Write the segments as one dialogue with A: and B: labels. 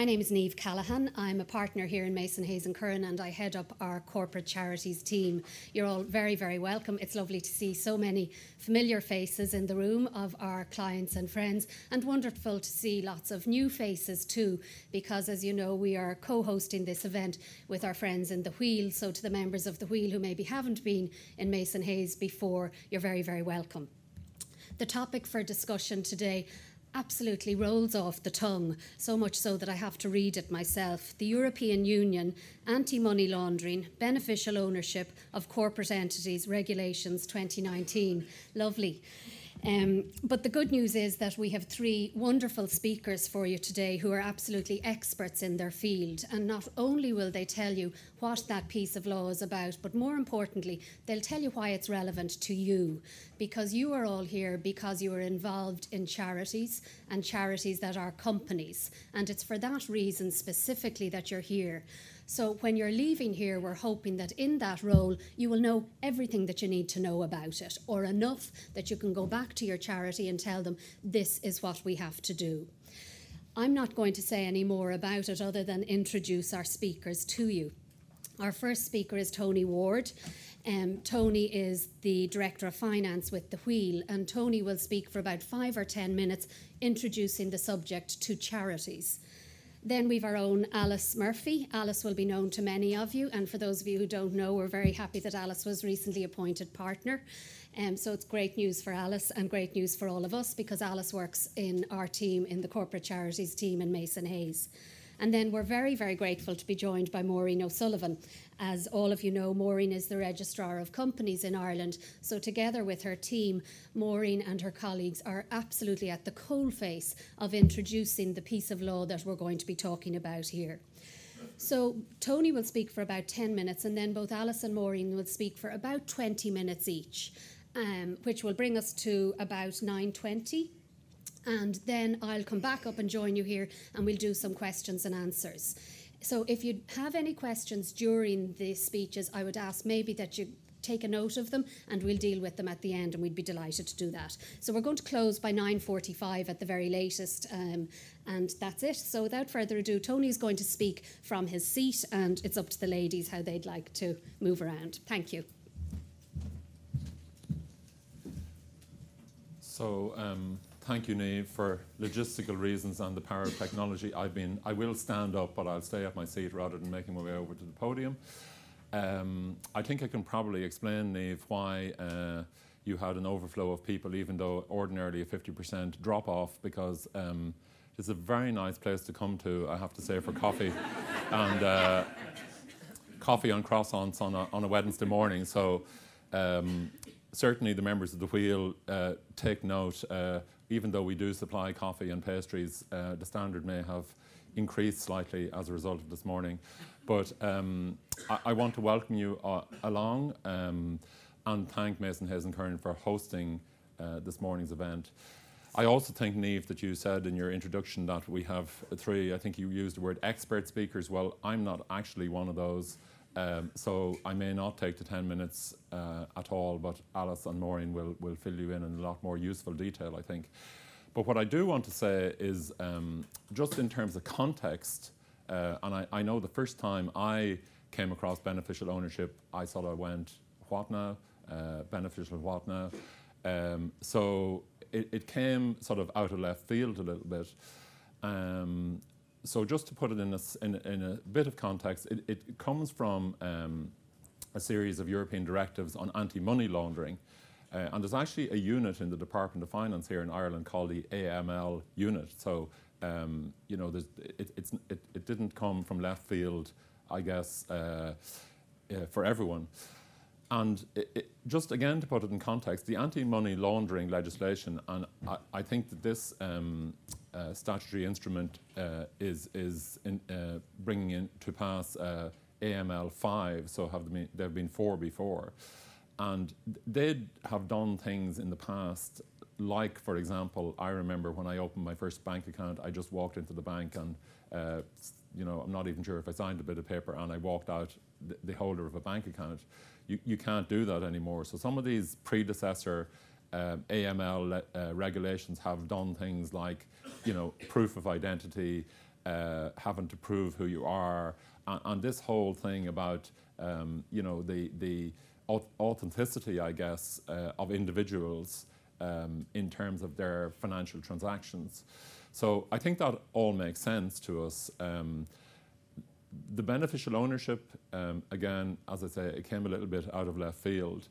A: My name is Niamh Callaghan. I'm a partner here in Mason Hayes and Curran, and I head up our corporate charities team. You're all very, very welcome. It's lovely to see so many familiar faces in the room of our clients and friends, and wonderful to see lots of new faces too, because as you know, we are co hosting this event with our friends in the Wheel. So, to the members of the Wheel who maybe haven't been in Mason Hayes before, you're very, very welcome. The topic for discussion today absolutely rolls off the tongue, so much so that I have to read it myself. The European Union Anti Money Laundering Beneficial Ownership of Corporate Entities Regulations 2019. Lovely. Um, but the good news is that we have three wonderful speakers for you today who are absolutely experts in their field. And not only will they tell you what that piece of law is about, but more importantly, they'll tell you why it's relevant to you. Because you are all here because you are involved in charities and charities that are companies. And it's for that reason specifically that you're here. So when you're leaving here, we're hoping that in that role, you will know everything that you need to know about it, or enough that you can go back to your charity and tell them, this is what we have to do. I'm not going to say any more about it other than introduce our speakers to you. Our first speaker is Tony Ward. Um, Tony is the Director of Finance with The Wheel, and Tony will speak for about five or ten minutes introducing the subject to charities. Then we've our own Alice Murphy. Alice will be known to many of you, and for those of you who don't know, we're very happy that Alice was recently appointed partner. Um, so it's great news for Alice and great news for all of us because Alice works in our team, in the corporate charities team in Mason Hayes. And then we're very, very grateful to be joined by Maureen O'Sullivan. As all of you know, Maureen is the Registrar of Companies in Ireland. So, together with her team, Maureen and her colleagues are absolutely at the coalface of introducing the piece of law that we're going to be talking about here. So Tony will speak for about 10 minutes, and then both Alice and Maureen will speak for about 20 minutes each, um, which will bring us to about 9.20 and then I'll come back up and join you here and we'll do some questions and answers. So if you have any questions during the speeches, I would ask maybe that you take a note of them and we'll deal with them at the end and we'd be delighted to do that. So we're going to close by 9.45 at the very latest um, and that's it. So without further ado, Tony's going to speak from his seat and it's up to the ladies how they'd like to move around. Thank you.
B: So um, thank you, Niamh, for logistical reasons and the power of technology. I've been, I will stand up, but I'll stay at my seat rather than making my way over to the podium. Um, I think I can probably explain, Niamh, why uh, you had an overflow of people, even though ordinarily a 50% drop off, because um, it's a very nice place to come to, I have to say, for coffee. and uh, coffee and croissants on a, on a Wednesday morning. So um, certainly the members of the wheel uh, take note. Uh, even though we do supply coffee and pastries, uh, the standard may have increased slightly as a result of this morning. But um, I, I, want to welcome you uh, along um, and thank Mason Hayes and Curran for hosting uh, this morning's event. I also think, Niamh, that you said in your introduction that we have three, I think you used the word expert speakers. Well, I'm not actually one of those. Um, so I may not take the 10 minutes uh, at all, but Alice and Maureen will, will fill you in in a lot more useful detail, I think. But what I do want to say is um, just in terms of context, uh, and I, I, know the first time I came across beneficial ownership, I sort of went, what now? Uh, beneficial what now? Um, so it, it, came sort of out of left field a little bit. Um, so just to put it in a, in, in a bit of context, it, it comes from um, a series of European directives on anti-money laundering. Uh, and there's actually a unit in the Department of Finance here in Ireland called the AML unit. So, um, you know, it, it, it, didn't come from left field, I guess, uh, uh, for everyone. And it, just again to put it in context, the anti-money laundering legislation, and I, I think that this um, uh, statutory instrument uh, is is in, uh, bringing in to pass uh, AML five. So have been, there have been four before, and they have done things in the past. Like, for example, I remember when I opened my first bank account, I just walked into the bank and, uh, you know, I'm not even sure if I signed a bit of paper and I walked out the, the holder of a bank account you, you can't do that anymore. So some of these predecessor uh, AML uh, regulations have done things like, you know, proof of identity, uh, having to prove who you are, and, and this whole thing about um, you know the the authenticity, I guess, uh, of individuals um, in terms of their financial transactions. So I think that all makes sense to us. Um, the beneficial ownership, um, again, as I say, it came a little bit out of left field.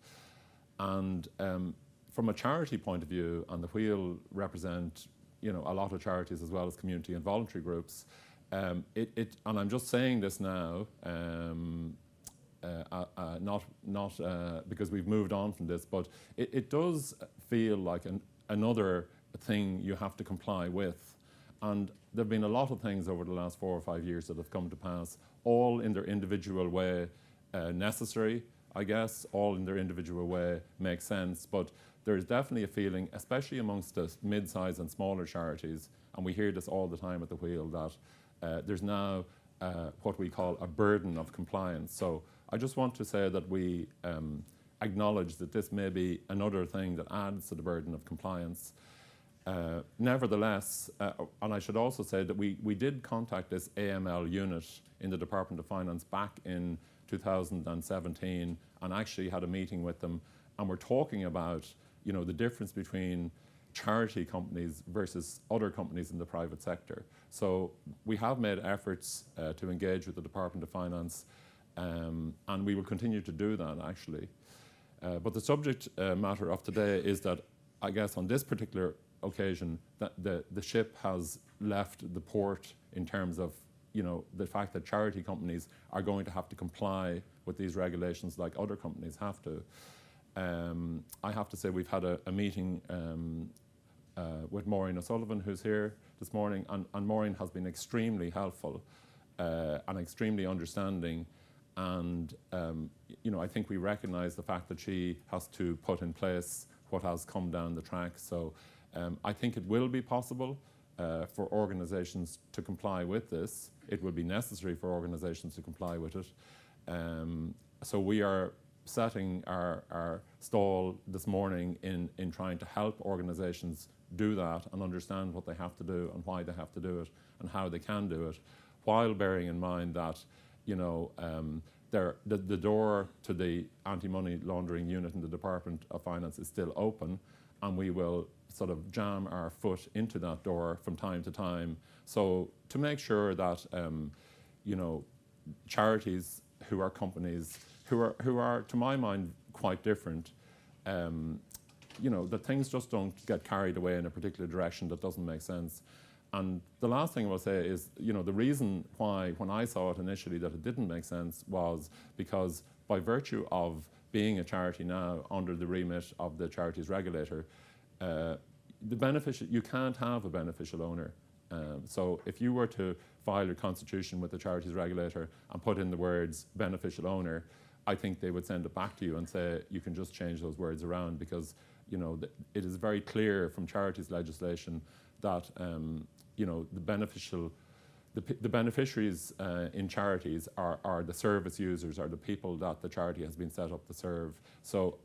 B: And um, from a charity point of view, and the Wheel represent you know, a lot of charities as well as community and voluntary groups. Um, it, it, and I'm just saying this now, um, uh, uh, uh, not, not uh, because we've moved on from this, but it, it does feel like an, another thing you have to comply with. And there have been a lot of things over the last four or five years that have come to pass, all in their individual way uh, necessary, I guess, all in their individual way make sense. But there is definitely a feeling, especially amongst the mid-sized and smaller charities, and we hear this all the time at the wheel, that uh, there's now uh, what we call a burden of compliance. So I just want to say that we um, acknowledge that this may be another thing that adds to the burden of compliance. Uh, nevertheless, uh, and I should also say that we, we did contact this AML unit in the Department of Finance back in 2017 and actually had a meeting with them and we're talking about you know, the difference between charity companies versus other companies in the private sector. So we have made efforts uh, to engage with the Department of Finance um, and we will continue to do that actually. Uh, but the subject uh, matter of today is that I guess on this particular occasion that the, the ship has left the port in terms of you know, the fact that charity companies are going to have to comply with these regulations like other companies have to. Um, I have to say we've had a, a meeting um, uh, with Maureen O'Sullivan, who's here this morning, and, and Maureen has been extremely helpful uh, and extremely understanding. And um, you know, I think we recognise the fact that she has to put in place what has come down the track. So um, I think it will be possible uh, for organisations to comply with this. It will be necessary for organisations to comply with it. Um, so we are setting our, our stall this morning in, in trying to help organisations do that and understand what they have to do and why they have to do it and how they can do it, while bearing in mind that, you know, um, the, the door to the anti-money laundering unit in the Department of Finance is still open, and we will sort of jam our foot into that door from time to time. So to make sure that, um, you know, charities who are companies who are, who are, to my mind, quite different. Um, you know, that things just don't get carried away in a particular direction that doesn't make sense. And the last thing I will say is, you know, the reason why, when I saw it initially, that it didn't make sense was because by virtue of being a charity now under the remit of the charities regulator, uh, the beneficial, you can't have a beneficial owner. Um, so if you were to file your constitution with the charities regulator and put in the words beneficial owner, I think they would send it back to you and say you can just change those words around because you know it is very clear from charities legislation that um, you know the beneficial the, the beneficiaries uh, in charities are, are the service users, are the people that the charity has been set up to serve. So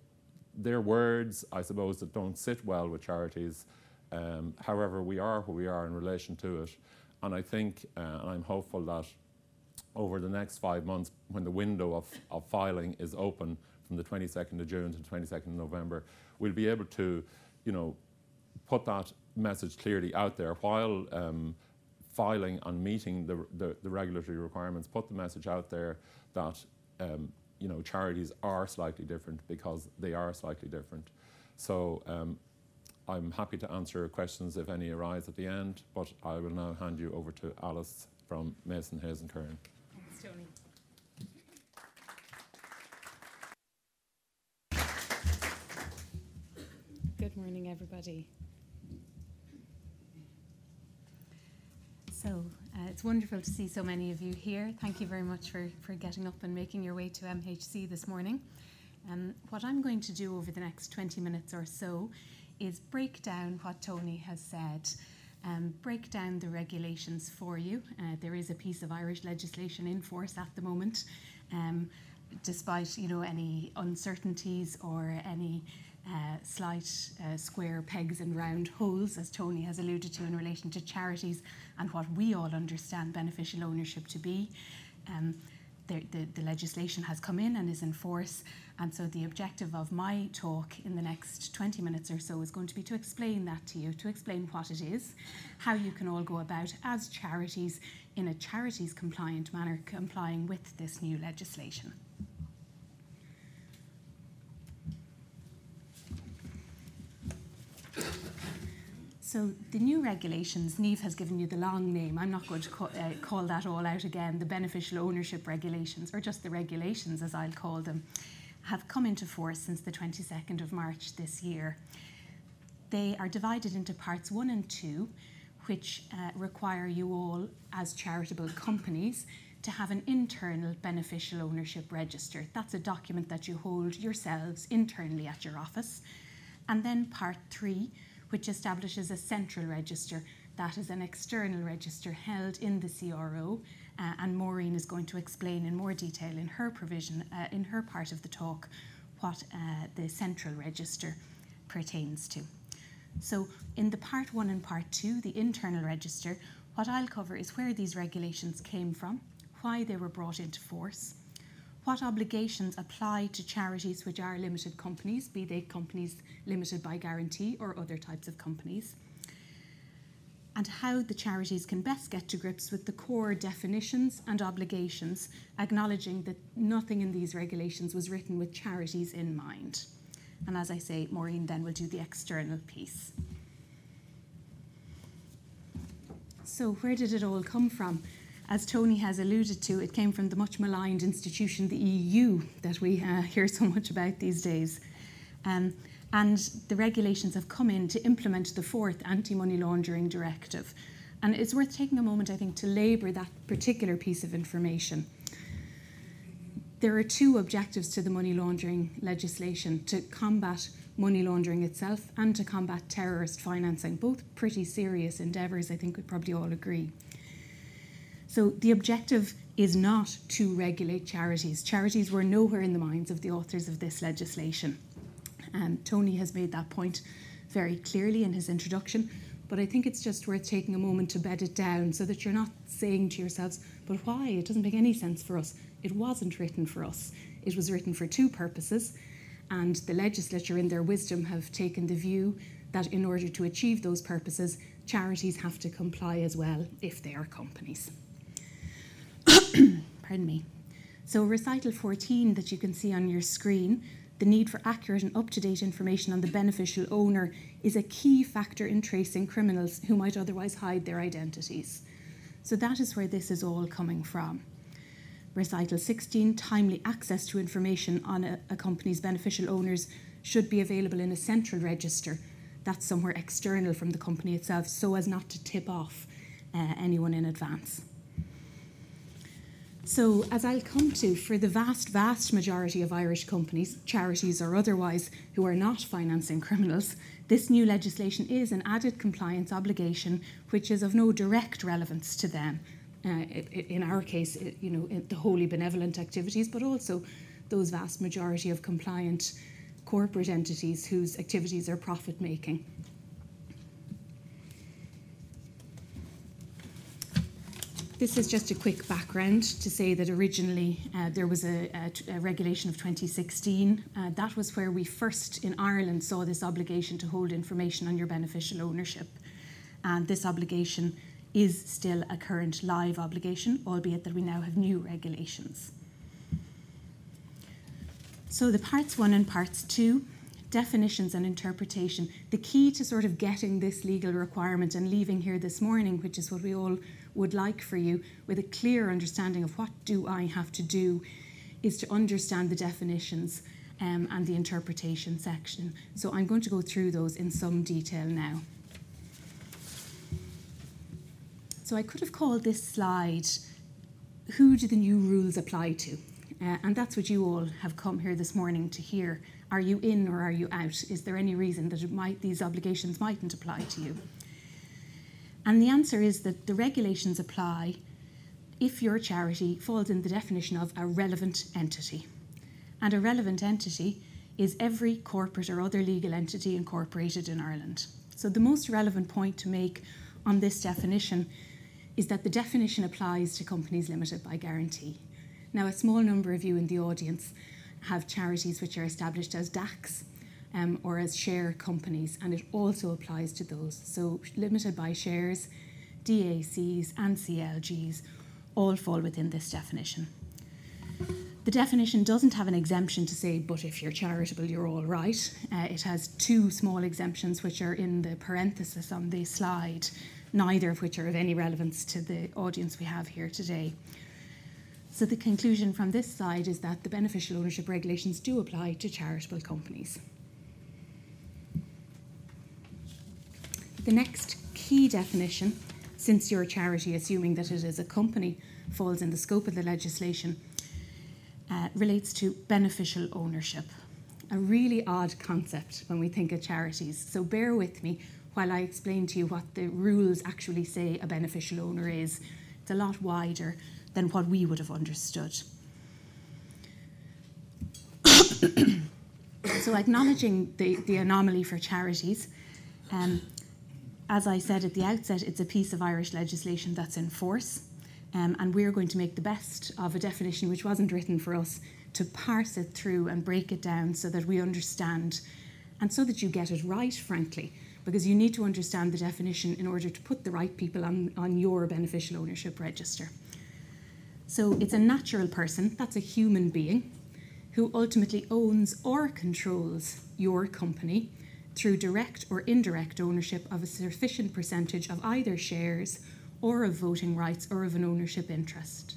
B: they're words, I suppose, that don't sit well with charities. Um, however, we are who we are in relation to it. And I think, uh, and I'm hopeful that over the next five months when the window of, of filing is open from the 22nd of June to the 22nd of November, we'll be able to, you know, put that message clearly out there while um, filing and meeting the, the, the, regulatory requirements, put the message out there that, um, you know, charities are slightly different because they are slightly different. So um, I'm happy to answer questions if any arise at the end, but I will now hand you over to Alice from Mason Hayes and Curran.
C: Tony. Good morning, everybody. So uh, it's wonderful to see so many of you here. Thank you very much for, for getting up and making your way to MHC this morning. Um, what I'm going to do over the next 20 minutes or so is break down what Tony has said um, break down the regulations for you. Uh, there is a piece of Irish legislation in force at the moment, um, despite you know any uncertainties or any uh, slight uh, square pegs and round holes, as Tony has alluded to in relation to charities and what we all understand beneficial ownership to be. Um, the, the, the, legislation has come in and is in force, and so the objective of my talk in the next 20 minutes or so is going to be to explain that to you, to explain what it is, how you can all go about as charities in a charities compliant manner complying with this new legislation. So the new regulations, Niamh has given you the long name. I'm not going to call, uh, call that all out again. The beneficial ownership regulations, or just the regulations as I'll call them, have come into force since the 22nd of March this year. They are divided into parts one and two, which uh, require you all, as charitable companies, to have an internal beneficial ownership register. That's a document that you hold yourselves internally at your office. And then part three, which establishes a central register. That is an external register held in the CRO, uh, and Maureen is going to explain in more detail in her provision, uh, in her part of the talk, what uh, the central register pertains to. So, in the part one and part two, the internal register, what I'll cover is where these regulations came from, why they were brought into force, what obligations apply to charities which are limited companies, be they companies limited by guarantee or other types of companies, and how the charities can best get to grips with the core definitions and obligations, acknowledging that nothing in these regulations was written with charities in mind. And as I say, Maureen then will do the external piece. So, where did it all come from? As Tony has alluded to, it came from the much maligned institution, the EU, that we uh, hear so much about these days. Um, and the regulations have come in to implement the fourth anti money laundering directive. And it's worth taking a moment, I think, to labour that particular piece of information. There are two objectives to the money laundering legislation to combat money laundering itself and to combat terrorist financing, both pretty serious endeavours, I think we probably all agree. So the objective is not to regulate charities. Charities were nowhere in the minds of the authors of this legislation. And Tony has made that point very clearly in his introduction, but I think it's just worth taking a moment to bed it down so that you're not saying to yourselves, but why? It doesn't make any sense for us. It wasn't written for us. It was written for two purposes, and the legislature, in their wisdom, have taken the view that in order to achieve those purposes, charities have to comply as well if they are companies. Pardon me. So, recital 14 that you can see on your screen, the need for accurate and up to date information on the beneficial owner is a key factor in tracing criminals who might otherwise hide their identities. So, that is where this is all coming from. Recital 16 timely access to information on a, a company's beneficial owners should be available in a central register that's somewhere external from the company itself so as not to tip off uh, anyone in advance. So, as I'll come to, for the vast, vast majority of Irish companies, charities or otherwise, who are not financing criminals, this new legislation is an added compliance obligation which is of no direct relevance to them. Uh, in our case, you know, the wholly benevolent activities, but also those vast majority of compliant corporate entities whose activities are profit making. This is just a quick background to say that originally uh, there was a, a, a, regulation of 2016. Uh, that was where we first in Ireland saw this obligation to hold information on your beneficial ownership. And this obligation is still a current live obligation, albeit that we now have new regulations. So the parts one and parts two definitions and interpretation. The key to sort of getting this legal requirement and leaving here this morning, which is what we all would like for you with a clear understanding of what do I have to do is to understand the definitions um, and the interpretation section. So I'm going to go through those in some detail now. So I could have called this slide, Who do the new rules apply to? Uh, and that's what you all have come here this morning to hear. Are you in or are you out? Is there any reason that might, these obligations mightn't apply to you? And the answer is that the regulations apply if your charity falls in the definition of a relevant entity. And a relevant entity is every corporate or other legal entity incorporated in Ireland. So the most relevant point to make on this definition is that the definition applies to companies limited by guarantee. Now, a small number of you in the audience have charities which are established as DACs um, or as share companies, and it also applies to those. So, limited by shares, DACs, and CLGs all fall within this definition. The definition doesn't have an exemption to say, but if you're charitable, you're all right. Uh, it has two small exemptions which are in the parenthesis on the slide, neither of which are of any relevance to the audience we have here today. So, the conclusion from this side is that the beneficial ownership regulations do apply to charitable companies. The next key definition, since your charity, assuming that it is a company, falls in the scope of the legislation, uh, relates to beneficial ownership. A really odd concept when we think of charities. So bear with me while I explain to you what the rules actually say a beneficial owner is. It's a lot wider than what we would have understood. so, acknowledging the, the anomaly for charities, um, as I said at the outset, it's a piece of Irish legislation that's in force, um, and we're going to make the best of a definition which wasn't written for us to parse it through and break it down so that we understand and so that you get it right, frankly, because you need to understand the definition in order to put the right people on, on your beneficial ownership register. So it's a natural person, that's a human being, who ultimately owns or controls your company through direct or indirect ownership of a sufficient percentage of either shares or of voting rights or of an ownership interest.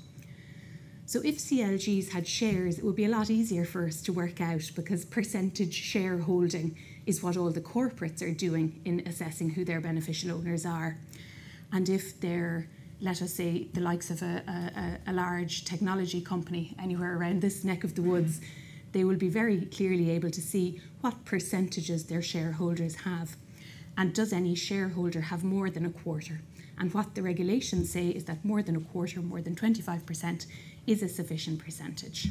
C: So if CLGs had shares, it would be a lot easier for us to work out because percentage shareholding is what all the corporates are doing in assessing who their beneficial owners are. And if they're, let us say, the likes of a, a, a large technology company anywhere around this neck of the woods, they will be very clearly able to see what percentages their shareholders have. And does any shareholder have more than a quarter? And what the regulations say is that more than a quarter, more than 25%, is a sufficient percentage.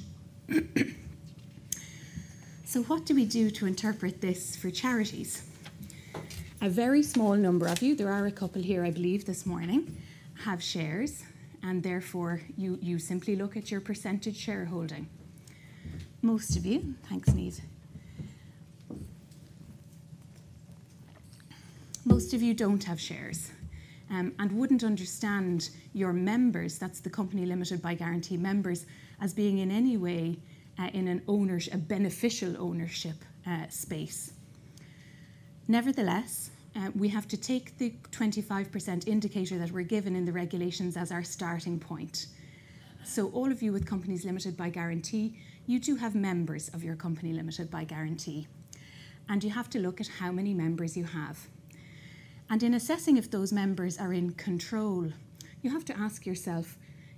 C: so, what do we do to interpret this for charities? A very small number of you, there are a couple here, I believe, this morning, have shares, and therefore you, you simply look at your percentage shareholding. Most of you, thanks, Need. Most of you don't have shares um, and wouldn't understand your members, that's the company limited by guarantee members, as being in any way uh, in an ownership, a beneficial ownership uh, space. Nevertheless, uh, we have to take the 25% indicator that we're given in the regulations as our starting point. So, all of you with companies limited by guarantee, you do have members of your company limited by guarantee. And you have to look at how many members you have. And in assessing if those members are in control, you have to ask yourself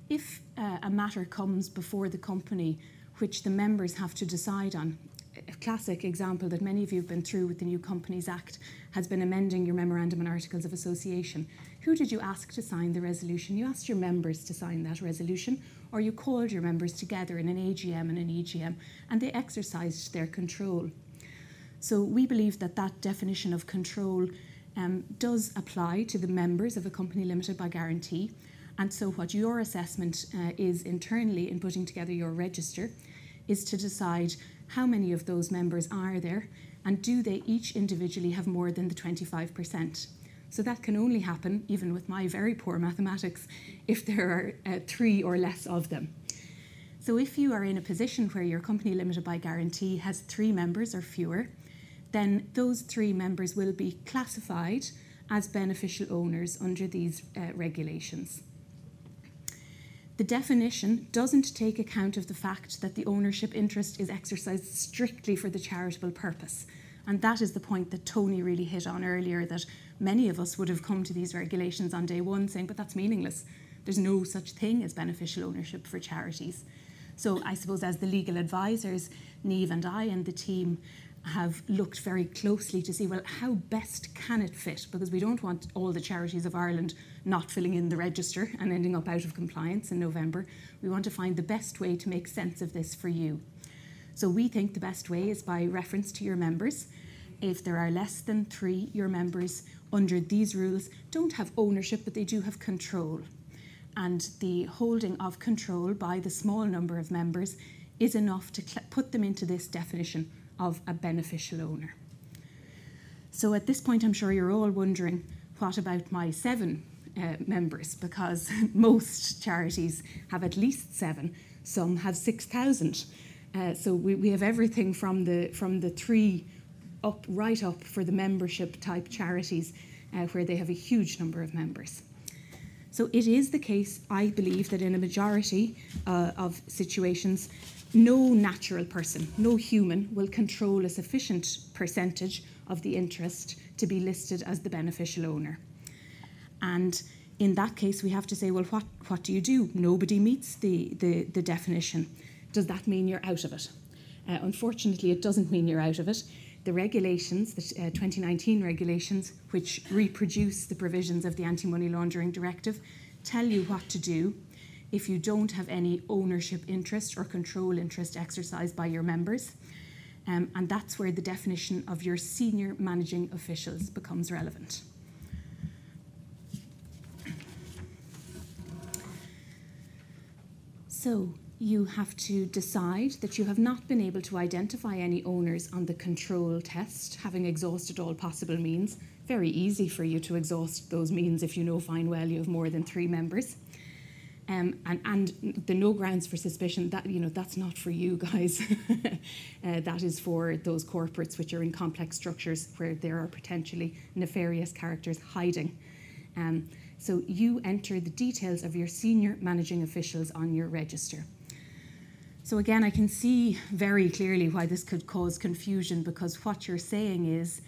C: if uh, a matter comes before the company which the members have to decide on. A classic example that many of you have been through with the New Companies Act has been amending your memorandum and articles of association. Who did you ask to sign the resolution? You asked your members to sign that resolution, or you called your members together in an AGM and an EGM, and they exercised their control. So we believe that that definition of control um, does apply to the members of a company limited by guarantee. And so, what your assessment uh, is internally in putting together your register is to decide how many of those members are there and do they each individually have more than the 25%. So, that can only happen, even with my very poor mathematics, if there are uh, three or less of them. So, if you are in a position where your company limited by guarantee has three members or fewer, then those three members will be classified as beneficial owners under these uh, regulations. The definition doesn't take account of the fact that the ownership interest is exercised strictly for the charitable purpose. And that is the point that Tony really hit on earlier that many of us would have come to these regulations on day one saying, but that's meaningless. There's no such thing as beneficial ownership for charities. So I suppose as the legal advisors, Niamh and I and the team have looked very closely to see well how best can it fit because we don't want all the charities of Ireland not filling in the register and ending up out of compliance in November we want to find the best way to make sense of this for you So we think the best way is by reference to your members. If there are less than three, your members under these rules don't have ownership, but they do have control. And the holding of control by the small number of members is enough to cl- put them into this definition of a beneficial owner. So at this point, I'm sure you're all wondering what about my seven uh, members? Because most charities have at least seven, some have 6,000. Uh, so we, we have everything from the, from the three up, right up for the membership type charities uh, where they have a huge number of members. So it is the case, I believe, that in a majority uh, of situations, no natural person, no human, will control a sufficient percentage of the interest to be listed as the beneficial owner. And in that case, we have to say, well, what, what do you do? Nobody meets the, the, the definition. Does that mean you're out of it? Uh, unfortunately, it doesn't mean you're out of it. The regulations, the uh, 2019 regulations, which reproduce the provisions of the Anti Money Laundering Directive, tell you what to do if you don't have any ownership interest or control interest exercised by your members. Um, and that's where the definition of your senior managing officials becomes relevant. So, you have to decide that you have not been able to identify any owners on the control test, having exhausted all possible means. Very easy for you to exhaust those means if you know fine well you have more than three members. Um, and, and the no grounds for suspicion that you know that's not for you guys uh, that is for those corporates which are in complex structures where there are potentially nefarious characters hiding um, so you enter the details of your senior managing officials on your register so again i can see very clearly why this could cause confusion because what you're saying is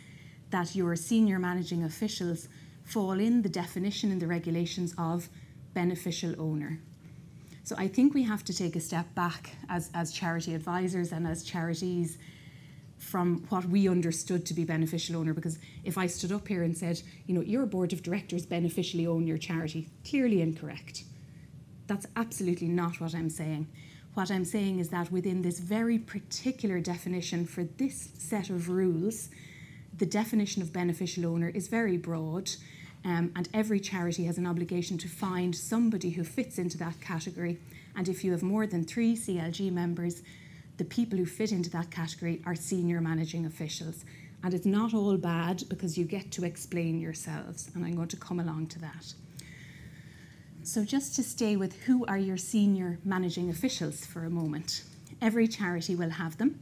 C: that your senior managing officials fall in the definition in the regulations of beneficial owner. So I think we have to take a step back as, as charity advisors and as charities from what we understood to be beneficial owner. Because if I stood up here and said, you know, your board of directors beneficially own your charity, clearly incorrect. That's absolutely not what I'm saying. What I'm saying is that within this very particular definition for this set of rules, the definition of beneficial owner is very broad um, and every charity has an obligation to find somebody who fits into that category. And if you have more than three CLG members, the people who fit into that category are senior managing officials. And it's not all bad because you get to explain yourselves. And I'm going to come along to that. So, just to stay with who are your senior managing officials for a moment, every charity will have them.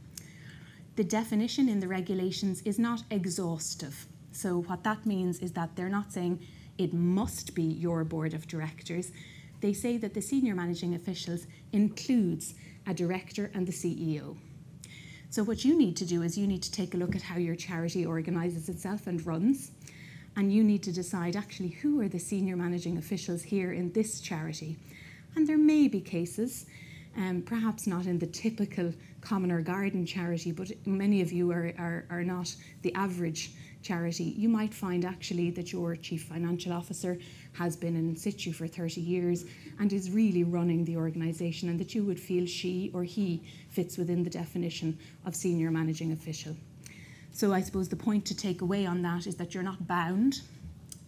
C: The definition in the regulations is not exhaustive. So, what that means is that they're not saying it must be your board of directors. They say that the senior managing officials includes a director and the CEO. So, what you need to do is you need to take a look at how your charity organises itself and runs. And you need to decide actually who are the senior managing officials here in this charity. And there may be cases, um, perhaps not in the typical common or garden charity, but many of you are, are, are not the average charity, you might find actually that your chief financial officer has been in situ for 30 years and is really running the organisation, and that you would feel she or he fits within the definition of senior managing official. So, I suppose the point to take away on that is that you're not bound,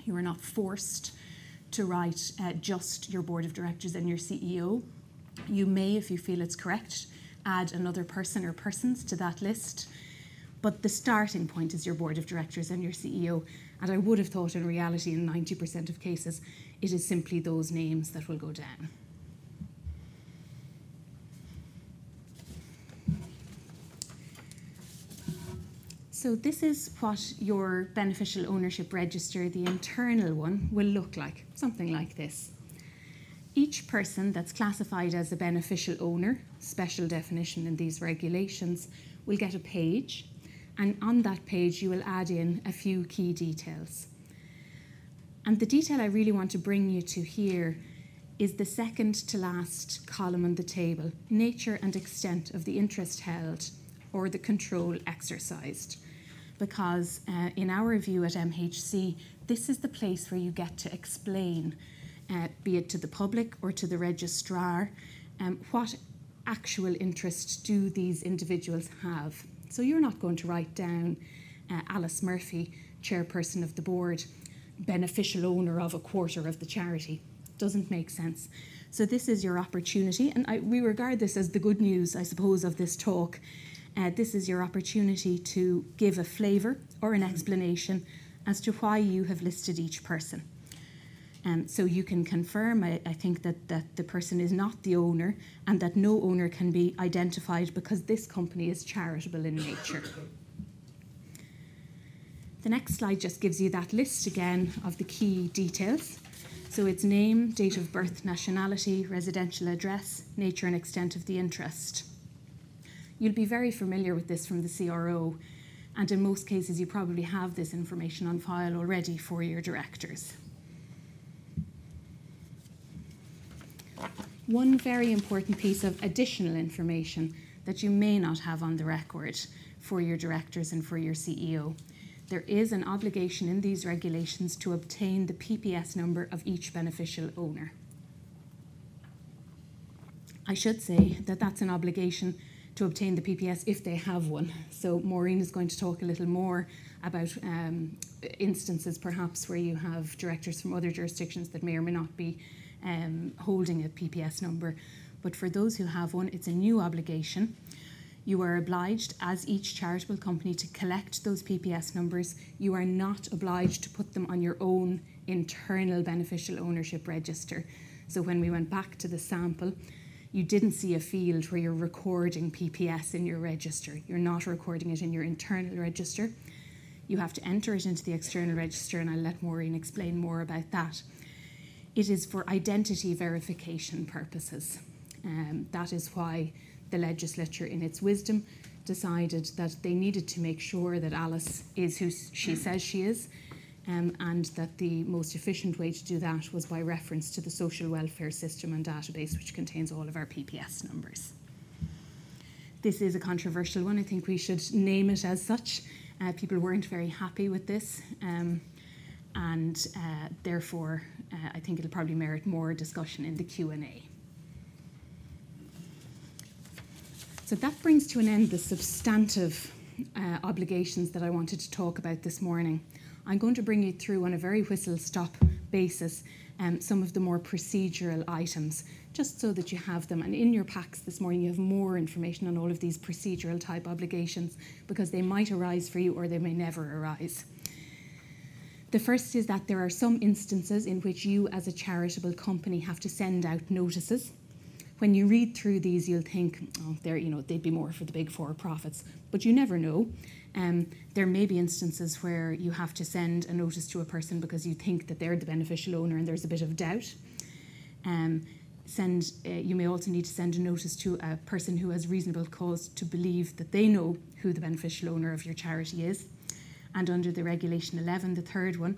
C: you are not forced to write uh, just your board of directors and your CEO. You may, if you feel it's correct, add another person or persons to that list. But the starting point is your board of directors and your CEO. And I would have thought, in reality, in 90% of cases, it is simply those names that will go down. So, this is what your beneficial ownership register, the internal one, will look like something like this. Each person that's classified as a beneficial owner, special definition in these regulations, will get a page and on that page you will add in a few key details. And the detail I really want to bring you to here is the second to last column on the table nature and extent of the interest held or the control exercised. Because uh, in our view at MHC, this is the place where you get to explain, uh, be it to the public or to the registrar, um, what actual interest do these individuals have? So you're not going to write down uh, Alice Murphy, chairperson of the board, beneficial owner of a quarter of the charity. Doesn't make sense. So this is your opportunity, and I, we regard this as the good news, I suppose, of this talk. Uh, this is your opportunity to give a flavour or an explanation as to why you have listed each person. Um, so you can confirm, I, I, think, that, that the person is not the owner and that no owner can be identified because this company is charitable in nature. The next slide just gives you that list again of the key details. So it's name, date of birth, nationality, residential address, nature and extent of the interest. You'll be very familiar with this from the CRO, and in most cases, you probably have this information on file already for your directors. One very important piece of additional information that you may not have on the record for your directors and for your CEO. There is an obligation in these regulations to obtain the PPS number of each beneficial owner. I should say that that's an obligation to obtain the PPS if they have one. So Maureen is going to talk a little more about um, instances perhaps where you have directors from other jurisdictions that may or may not be um, holding a PPS number. But for those who have one, it's a new obligation. You are obliged, as each charitable company, to collect those PPS numbers. You are not obliged to put them on your own internal beneficial ownership register. So when we went back to the sample, you didn't see a field where you're recording PPS in your register. You're not recording it in your internal register. You have to enter it into the external register, and I'll let Maureen explain more about that it is for identity verification purposes. Um, that is why the legislature, in its wisdom, decided that they needed to make sure that Alice is who she says she is, um, and that the most efficient way to do that was by reference to the social welfare system and database, which contains all of our PPS numbers. This is a controversial one. I think we should name it as such. Uh, people weren't very happy with this. Um, and uh, therefore uh, I think it'll probably merit more discussion in the Q&A. So that brings to an end the substantive uh, obligations that I wanted to talk about this morning. I'm going to bring you through on a very whistle-stop basis um, some of the more procedural items, just so that you have them. And in your packs this morning, you have more information on all of these procedural type obligations because they might arise for you or they may never arise. The first is that there are some instances in which you, as a charitable company, have to send out notices. When you read through these, you'll think, oh, they're, you know, they'd be more for the big for profits, but you never know. Um, there may be instances where you have to send a notice to a person because you think that they're the beneficial owner and there's a bit of doubt. Um, send, uh, you may also need to send a notice to a person who has reasonable cause to believe that they know who the beneficial owner of your charity is and under the Regulation 11, the third one,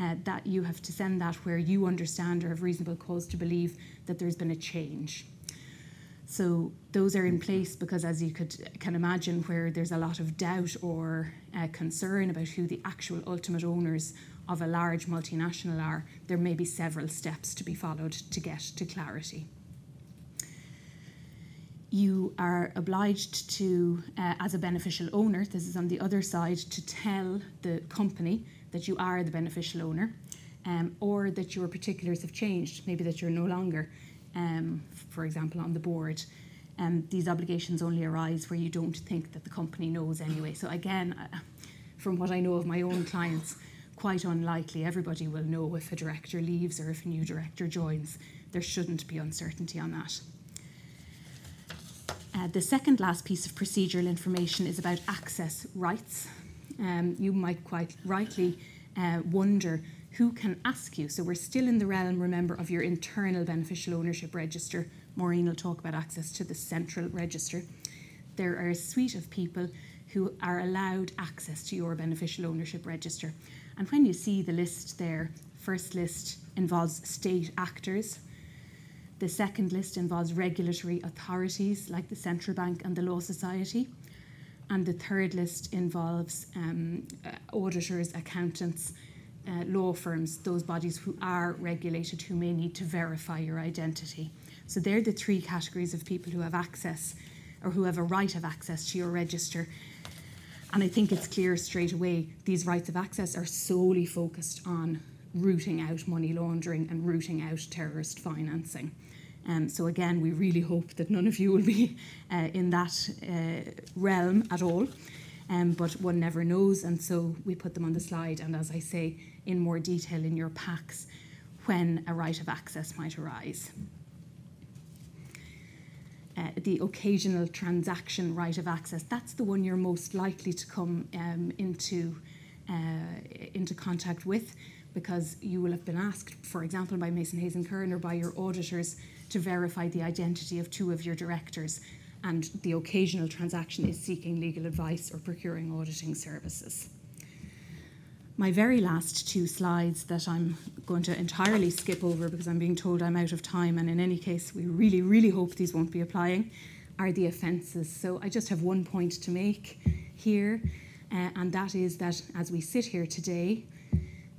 C: uh, that you have to send that where you understand or have reasonable cause to believe that there's been a change. So those are in place because, as you could can imagine, where there's a lot of doubt or uh, concern about who the actual ultimate owners of a large multinational are, there may be several steps to be followed to get to clarity. You are obliged to, uh, as a beneficial owner, this is on the other side, to tell the company that you are the beneficial owner um, or that your particulars have changed, maybe that you're no longer, um, for example, on the board. Um, these obligations only arise where you don't think that the company knows anyway. So, again, uh, from what I know of my own clients, quite unlikely everybody will know if a director leaves or if a new director joins. There shouldn't be uncertainty on that. Uh, the second last piece of procedural information is about access rights. Um, you might quite rightly uh, wonder who can ask you. So we're still in the realm, remember, of your internal beneficial ownership register. Maureen will talk about access to the central register. There are a suite of people who are allowed access to your beneficial ownership register. And when you see the list there, first list involves state actors, the second list involves regulatory authorities like the Central Bank and the Law Society. And the third list involves um, uh, auditors, accountants, uh, law firms, those bodies who are regulated who may need to verify your identity. So they're the three categories of people who have access or who have a right of access to your register. And I think it's clear straight away these rights of access are solely focused on rooting out money laundering and rooting out terrorist financing. Um, so again, we really hope that none of you will be uh, in that uh, realm at all. Um, but one never knows, and so we put them on the slide. And as I say, in more detail in your packs, when a right of access might arise. Uh, the occasional transaction right of access, that's the one you're most likely to come um, into, uh, into contact with because you will have been asked, for example, by Mason Hayes and Curran or by your auditors to verify the identity of two of your directors. And the occasional transaction is seeking legal advice or procuring auditing services. My very last two slides that I'm going to entirely skip over because I'm being told I'm out of time, and in any case, we really, really hope these won't be applying, are the offences. So I just have one point to make here, uh, and that is that as we sit here today,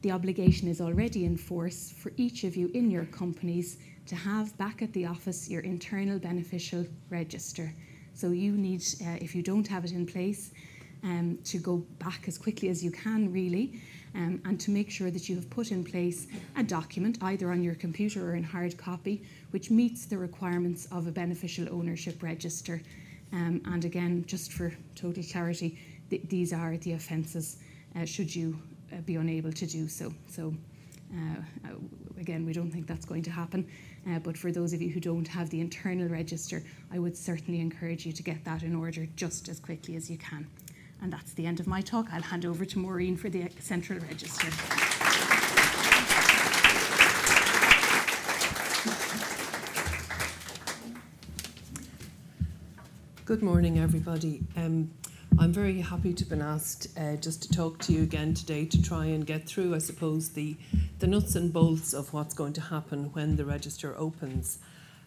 C: the obligation is already in force for each of you in your companies to have back at the office your internal beneficial register. So you need, uh, if you don't have it in place, um, to go back as quickly as you can, really, um, and to make sure that you have put in place a document, either on your computer or in hard copy, which meets the requirements of a beneficial ownership register. Um, and again, just for total clarity, th- these are the offences uh, should you uh, be unable to do so. So, uh, again, we don't think that's going to happen. Uh, but for those of you who don't have the internal register, I would certainly encourage you to get that in order just as quickly as you can. And that's the end of my talk. I'll hand over to Maureen for the central register.
D: Good morning, everybody. Um, I'm very happy to have been asked uh, just to talk to you again today to try and get through, I suppose, the, the nuts and bolts of what's going to happen when the register opens.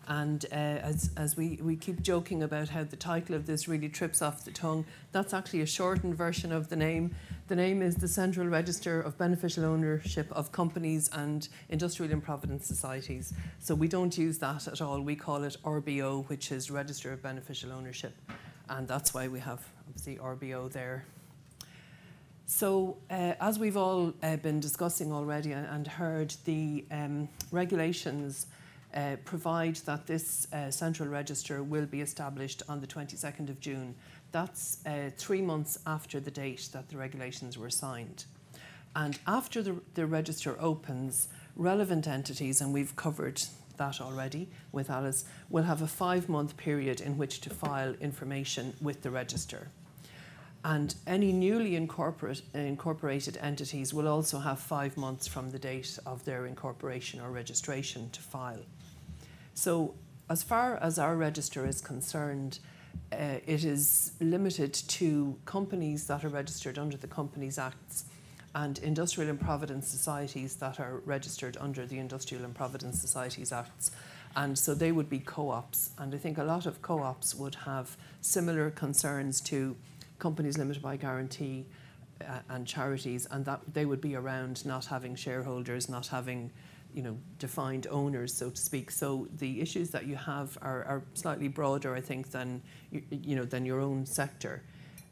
D: And uh, as, as we, we keep joking about how the title of this really trips off the tongue, that's actually a shortened version of the name. The name is the Central Register of Beneficial Ownership of Companies and Industrial and Provident Societies. So we don't use that at all. We call it RBO, which is Register of Beneficial Ownership. And that's why we have obviously RBO there. So, uh, as we've all uh, been discussing already and heard, the um, regulations uh, provide that this uh, central register will be established on the 22nd of June. That's uh, three months after the date that the regulations were signed. And after the, the register opens, relevant entities, and we've covered that already with Alice, will have a five month period in which to file information with the register. And any newly incorporate, incorporated entities will also have five months from the date of their incorporation or registration to file. So, as far as our register is concerned, uh, it is limited to companies that are registered under the Companies Acts and industrial and provident societies that are registered under the Industrial and Provident Societies Acts. And so they would be co ops. And I think a lot of co ops would have similar concerns to companies limited by guarantee uh, and charities, and that they would be around not having shareholders, not having you know, defined owners, so to speak. So the issues that you have are, are slightly broader, I think, than you, you know than your own sector.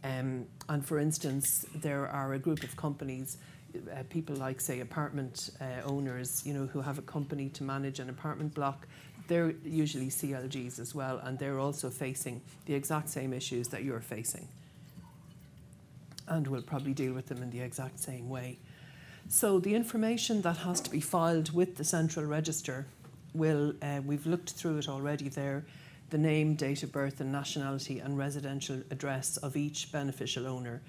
D: Um, and for instance, there are a group of companies, uh, people like say apartment uh, owners, you know, who have a company to manage an apartment block. They're usually CLGs as well, and they're also facing the exact same issues that you're facing. And we'll probably deal with them in the exact same way. So the information that has to be filed with the central register will, uh, we've looked through it already there, the name, date of birth and nationality and residential address of each beneficial owner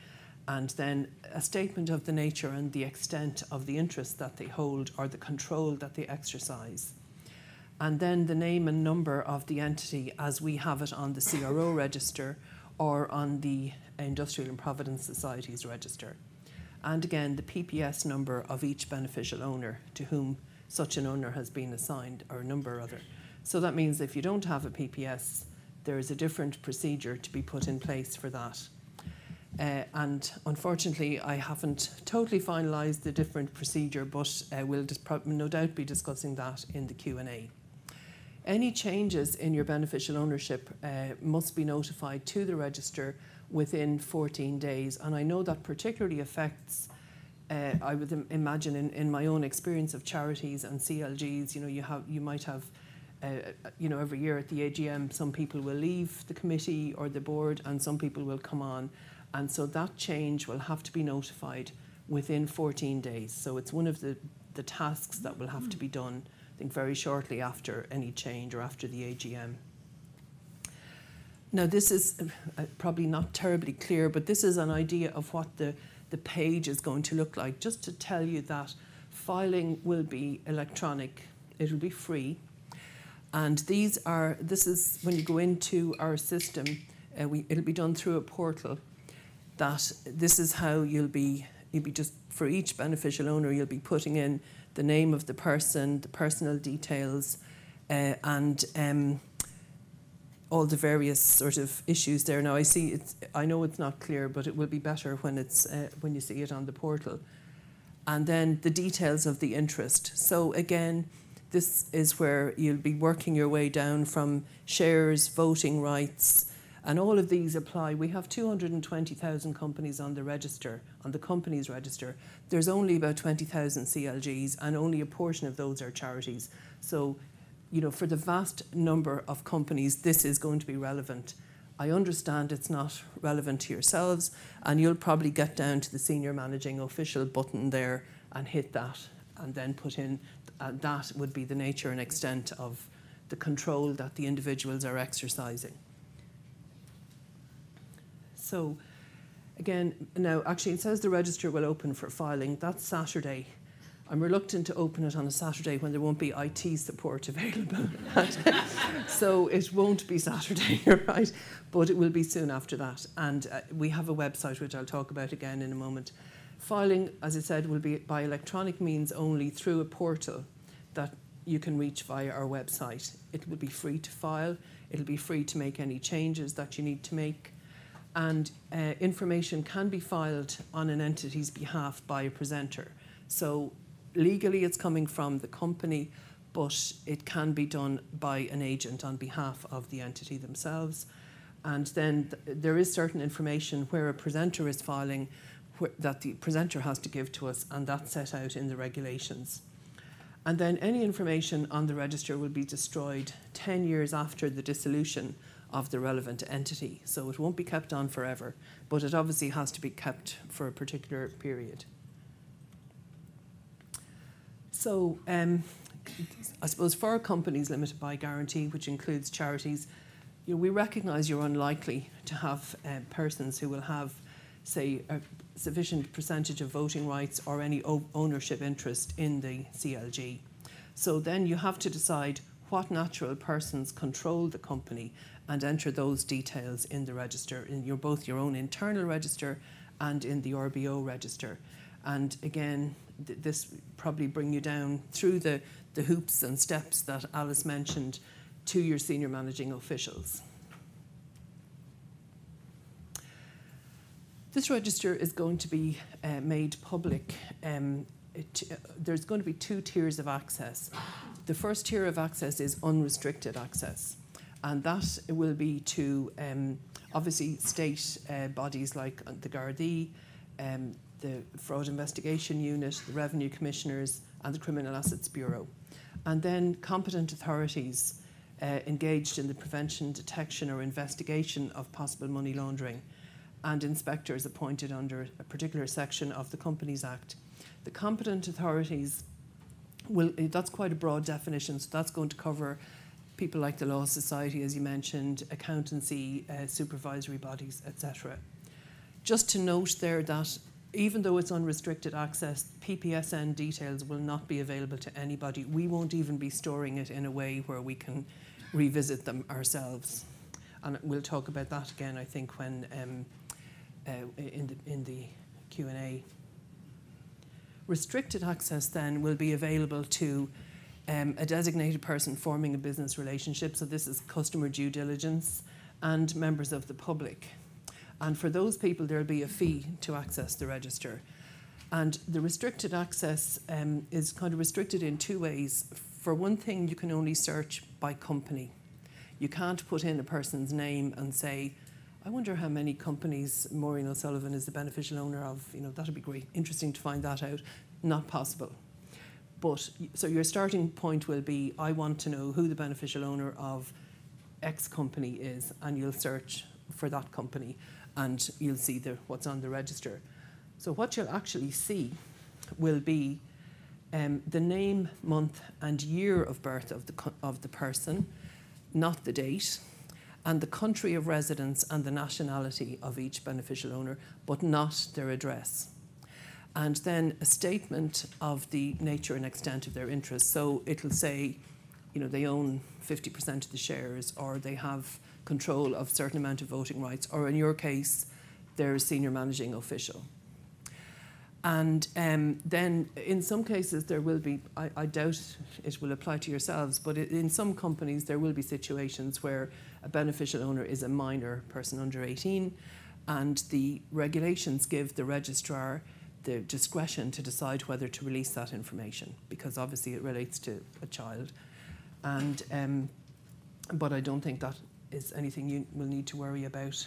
D: and then a statement of the nature and the extent of the interest that they hold or the control that they exercise. And then the name and number of the entity as we have it on the CRO register or on the Industrial and Provident Societies register and again the PPS number of each beneficial owner to whom such an owner has been assigned, or a number other. So that means if you don't have a PPS, there is a different procedure to be put in place for that. Uh, and unfortunately, I haven't totally finalised the different procedure, but uh, we'll no doubt be discussing that in the Q and A. Any changes in your beneficial ownership uh, must be notified to the register within 14 days. And I know that particularly affects, uh, I would Im- imagine in, in my own experience of charities and CLGs, you know, you, have, you might have, uh, you know, every year at the AGM, some people will leave the committee or the board and some people will come on. And so that change will have to be notified within 14 days. So it's one of the, the tasks that will have to be done, I think, very shortly after any change or after the AGM. Now, this is uh, probably not terribly clear, but this is an idea of what the, the page is going to look like. Just to tell you that filing will be electronic, it will be free. And these are, this is when you go into our system, uh, we, it'll be done through a portal. That this is how you'll be, you'll be just, for each beneficial owner, you'll be putting in the name of the person, the personal details, uh, and um, all the various sort of issues there. Now I see it's, I know it's not clear, but it will be better when it's uh, when you see it on the portal. And then the details of the interest. So again, this is where you'll be working your way down from shares, voting rights, and all of these apply. We have 220,000 companies on the register, on the companies register. There's only about 20,000 CLGs, and only a portion of those are charities. So you know, for the vast number of companies, this is going to be relevant. I understand it's not relevant to yourselves, and you'll probably get down to the senior managing official button there and hit that, and then put in uh, that would be the nature and extent of the control that the individuals are exercising. So, again, now actually it says the register will open for filing. That's Saturday. I'm reluctant to open it on a Saturday when there won't be IT support available. so it won't be Saturday, right? But it will be soon after that. And uh, we have a website which I'll talk about again in a moment. Filing, as I said, will be by electronic means only through a portal that you can reach via our website. It will be free to file, it'll be free to make any changes that you need to make. And uh, information can be filed on an entity's behalf by a presenter. So legally it's coming from the company, but it can be done by an agent on behalf of the entity themselves. And then th- there is certain information where a presenter is filing wh- that the presenter has to give to us, and that's set out in the regulations. And then any information on the register will be destroyed 10 years after the dissolution of the relevant entity. So it won't be kept on forever, but it obviously has to be kept for a particular period. So, um, I suppose for companies limited by guarantee, which includes charities, you know, we recognise you're unlikely to have uh, persons who will have, say, a sufficient percentage of voting rights or any o- ownership interest in the CLG. So then you have to decide what natural persons control the company and enter those details in the register, in your, both your own internal register and in the RBO register. And again, th- this probably bring you down through the, the hoops and steps that Alice mentioned to your senior managing officials. This register is going to be uh, made public. Um, it, uh, there's going to be two tiers of access. The first tier of access is unrestricted access, and that will be to um, obviously state uh, bodies like the Gardaí, um, the Fraud Investigation Unit, the Revenue Commissioners, and the Criminal Assets Bureau. And then competent authorities uh, engaged in the prevention, detection, or investigation of possible money laundering, and inspectors appointed under a particular section of the Companies Act. The competent authorities will, that's quite a broad definition, so that's going to cover people like the Law Society, as you mentioned, accountancy, uh, supervisory bodies, etc. Just to note there that even though it's unrestricted access, PPSN details will not be available to anybody. We won't even be storing it in a way where we can revisit them ourselves. And we'll talk about that again, I think, when um, uh, in the in the Q and A. Restricted access then will be available to um, a designated person forming a business relationship. So this is customer due diligence and members of the public. And for those people, there'll be a fee to access the register. And the restricted access um, is kind of restricted in two ways. for one thing, you can only search by company. You can't put in a person's name and say, I wonder how many companies Maureen O'Sullivan is the beneficial owner of. You know, that'd be great, interesting to find that out. Not possible. But so your starting point will be I want to know who the beneficial owner of X company is, and you'll search for that company and you'll see the, what's on the register. So, what you'll actually see will be um, the name, month, and year of birth of the, of the person, not the date, and the country of residence and the nationality of each beneficial owner, but not their address. And then a statement of the nature and extent of their interest. So it'll say, you know, they own 50% of the shares or they have control of certain amount of voting rights, or in your case, they're a senior managing official. And um, then in some cases, there will be, I, I, doubt it will apply to yourselves, but in some companies, there will be situations where a beneficial owner is a minor person under 18, and the regulations give the registrar the discretion to decide whether to release that information because obviously it relates to a child. And um, but I don't think that is anything you will need to worry about.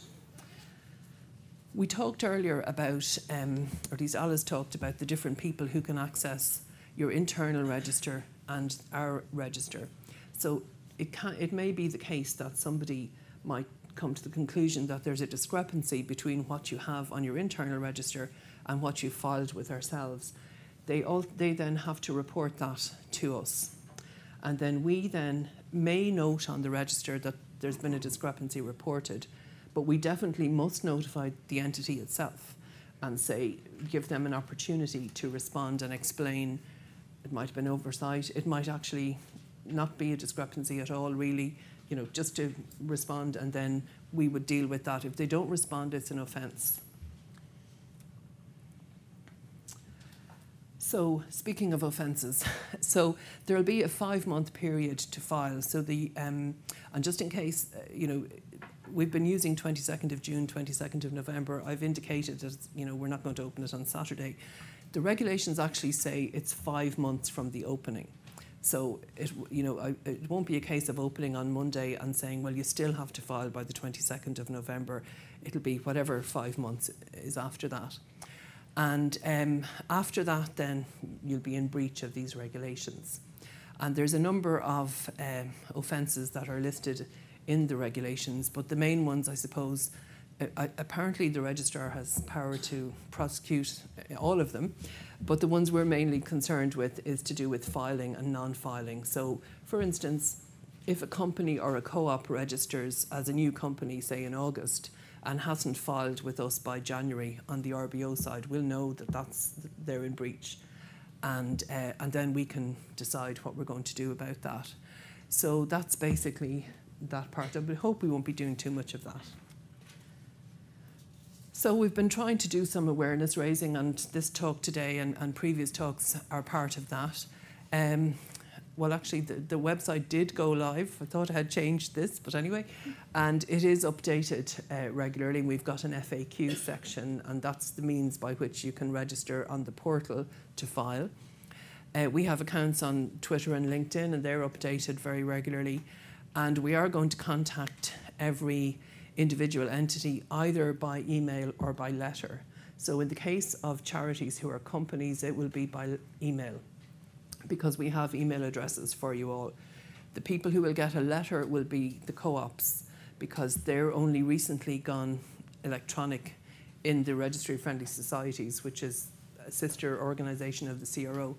D: We talked earlier about, um, or at least Alice talked about, the different people who can access your internal register and our register. So it, can, it may be the case that somebody might come to the conclusion that there's a discrepancy between what you have on your internal register and what you filed with ourselves. They, all, they then have to report that to us. And then we then may note on the register that there's been a discrepancy reported but we definitely must notify the entity itself and say, give them an opportunity to respond and explain. It might have been oversight, it might actually not be a discrepancy at all, really, you know, just to respond and then we would deal with that. If they don't respond, it's an offence. So, speaking of offences, so there will be a five month period to file. So, the, um, and just in case, uh, you know, we've been using 22nd of June, 22nd of November. I've indicated that you know we're not going to open it on Saturday. The regulations actually say it's five months from the opening. So it, you know, I, it won't be a case of opening on Monday and saying, well, you still have to file by the 22nd of November. It'll be whatever five months is after that. And um, after that, then you'll be in breach of these regulations. And there's a number of um, offences that are listed in the regulations, but the main ones, I suppose, uh, apparently the registrar has power to prosecute uh, all of them, but the ones we're mainly concerned with is to do with filing and non-filing. So, for instance, if a company or a co-op registers as a new company, say in August, and hasn't filed with us by January on the RBO side, we'll know that that's they're in breach, and uh, and then we can decide what we're going to do about that. So that's basically that part. I hope we won't be doing too much of that. So we've been trying to do some awareness raising, and this talk today and, and previous talks are part of that. Um, well, actually, the, the website did go live. I thought I had changed this, but anyway, and it is updated uh, regularly. We've got an FAQ section, and that's the means by which you can register on the portal to file. Uh, we have accounts on Twitter and LinkedIn, and they're updated very regularly. And we are going to contact every individual entity either by email or by letter. So, in the case of charities who are companies, it will be by email because we have email addresses for you all. The people who will get a letter will be the co ops because they're only recently gone electronic in the Registry Friendly Societies, which is a sister organisation of the CRO.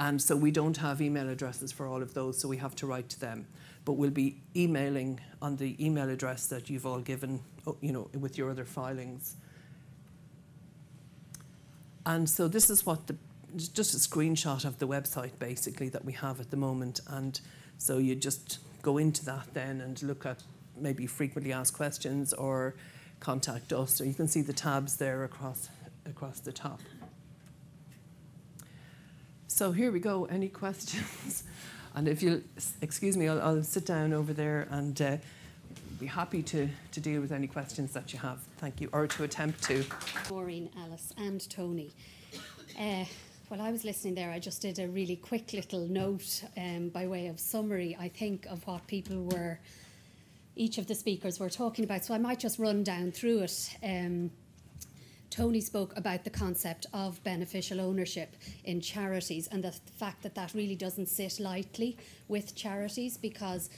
D: And so we don't have email addresses for all of those, so we have to write to them but we'll be emailing on the email address that you've all given, oh, you know, with your other filings. And so this is what the just a screenshot of the website basically that we have at the moment. And so you just go into that then and look at maybe frequently asked questions or contact us. So you can see the tabs there across across the top. So here we go. Any questions? And if you'll excuse me, I'll, I'll sit down over there and uh, be happy to, to deal with any questions that you have. Thank you, or to attempt to.
A: Maureen, Alice, and Tony. Uh, while I was listening there, I just did a really quick little note um, by way of summary, I think, of what people were, each of the speakers were talking about. So I might just run down through it. Um, Tony spoke about the concept of beneficial ownership in charities and the fact that that really doesn't sit lightly with charities because,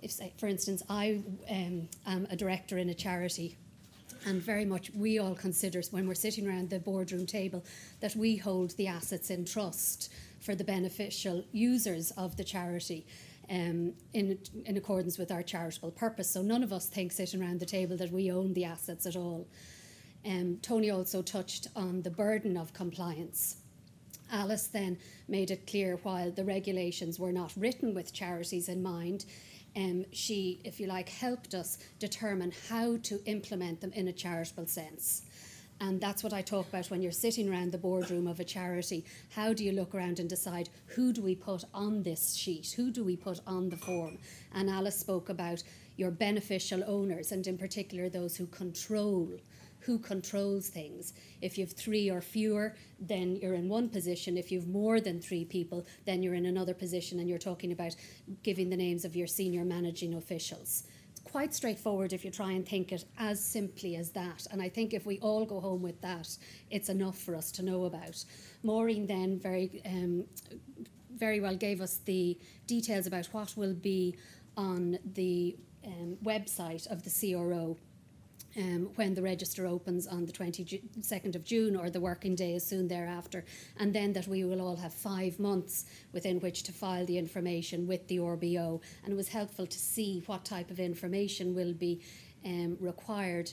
A: if, say, for instance, I um, am a director in a charity and very much we all consider when we're sitting around the boardroom table that we hold the assets in trust for the beneficial users of the charity um, in, in accordance with our charitable purpose. So none of us think sitting around the table that we own the assets at all. Um, Tony also touched on the burden of compliance. Alice then made it clear while the regulations were not written with charities in mind, um, she, if you like, helped us determine how to implement them in a charitable sense. And that's what I talk about when you're sitting around the boardroom of a charity. How do you look around and decide who do we put on this sheet? Who do we put on the form? And Alice spoke about your beneficial owners, and in particular those who control who controls things. If you have three or fewer, then you're in one position. If you have more than three people, then you're in another position, and you're talking about giving the names of your senior managing officials. It's quite straightforward if you try and think it as simply as that. And I think if we all go home with that, it's enough for us to know about. Maureen then very, um, very well gave us the details about what will be on the um, website of the CRO um, when the register opens on the 22nd of June or the working day is soon thereafter, and then that we will all have five months within which to file the information with the RBO. And it was helpful to see what type of information will be um, required.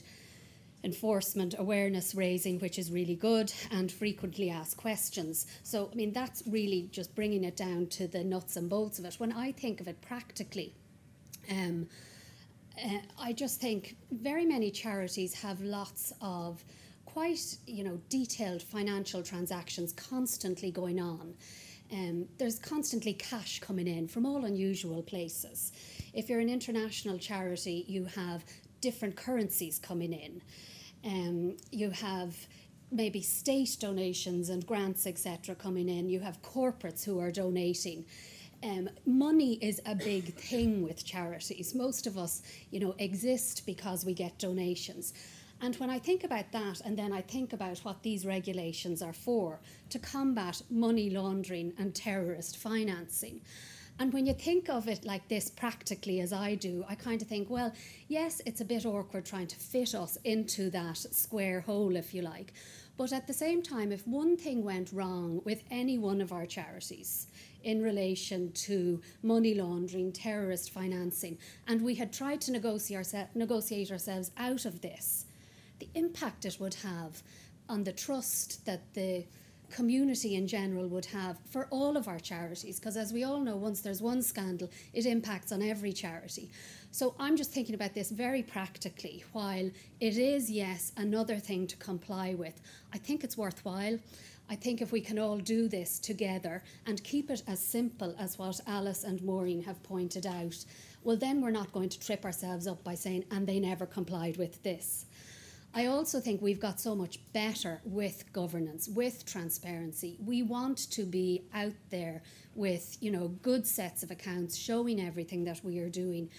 A: Enforcement, awareness raising, which is really good, and frequently asked questions. So, I mean, that's really just bringing it down to the nuts and bolts of it. When I think of it practically, um, uh, I just think very many charities have lots of quite you know detailed financial transactions constantly going on. Um, there's constantly cash coming in from all unusual places. If you're an international charity, you have different currencies coming in. Um, you have maybe state donations and grants, etc., coming in. You have corporates who are donating. Um, money is a big thing with charities. Most of us, you know, exist because we get donations. And when I think about that, and then I think about what these regulations are for to combat money laundering and terrorist financing. And when you think of it like this practically, as I do, I kind of think, well, yes, it's a bit awkward trying to fit us into that square hole, if you like. But at the same time, if one thing went wrong with any one of our charities, in relation to money laundering, terrorist financing, and we had tried to negotiate, negotiate ourselves out of this, the impact it would have on the trust that the community in general would have for all of our charities. Because as we all know once there's one scandal it impacts on every charity. So i'm just thinking about this very practically while it is yes another thing to comply with. I think it's worthwhile I think if we can all do this together and keep it as simple as what Alice and Maureen have pointed out, well, then we're not going to trip ourselves up by saying, and they never complied with this. I also think we've got so much better with governance, with transparency. We want to be out there with, you know, good sets of accounts showing everything that we are doing.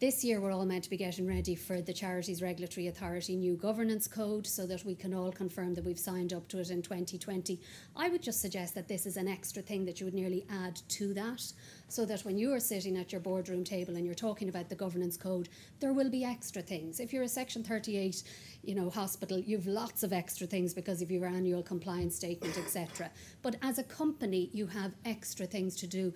A: This year, we're all meant to be getting ready for the Charities Regulatory Authority new governance code so that we can all confirm that we've signed up to it in 2020. I would just suggest that this is an extra thing that you would nearly add to that so that when you are sitting at your boardroom table and you're talking about the governance code, there will be extra things. If you're a Section 38 you know, hospital, you've lots of extra things because of your annual compliance statement, etc. But as a company, you have extra things to do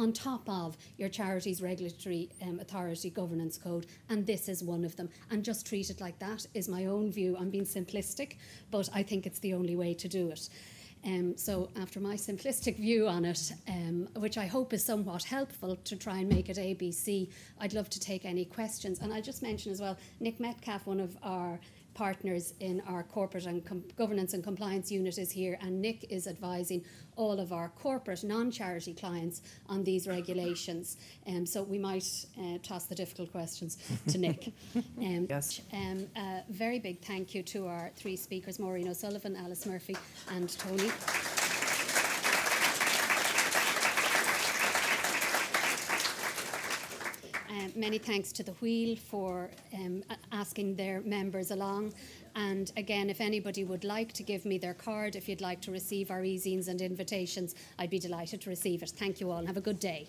A: on top of your charity's regulatory um, authority governance code, and this is one of them. And just treat it like that is my own view. I'm being simplistic, but I think it's the only way to do it. Um, so, after my simplistic view on it, um, which I hope is somewhat helpful to try and make it ABC, I'd love to take any questions. And I'll just mention as well, Nick Metcalf, one of our partners in our corporate and com- governance and compliance unit is here, and Nick is advising all of our corporate non-charity clients on these regulations. Um, so we might uh, toss the difficult questions to Nick.
D: Um, yes.
A: Um, a very big thank you to our three speakers, Maureen O'Sullivan, Alice Murphy, and Tony. Um, many thanks to the Wheel for um, asking their members along. And again, if anybody would like to give me their card, if you'd like to receive our e-zines and invitations, I'd be delighted to receive it. Thank you all and have a good day.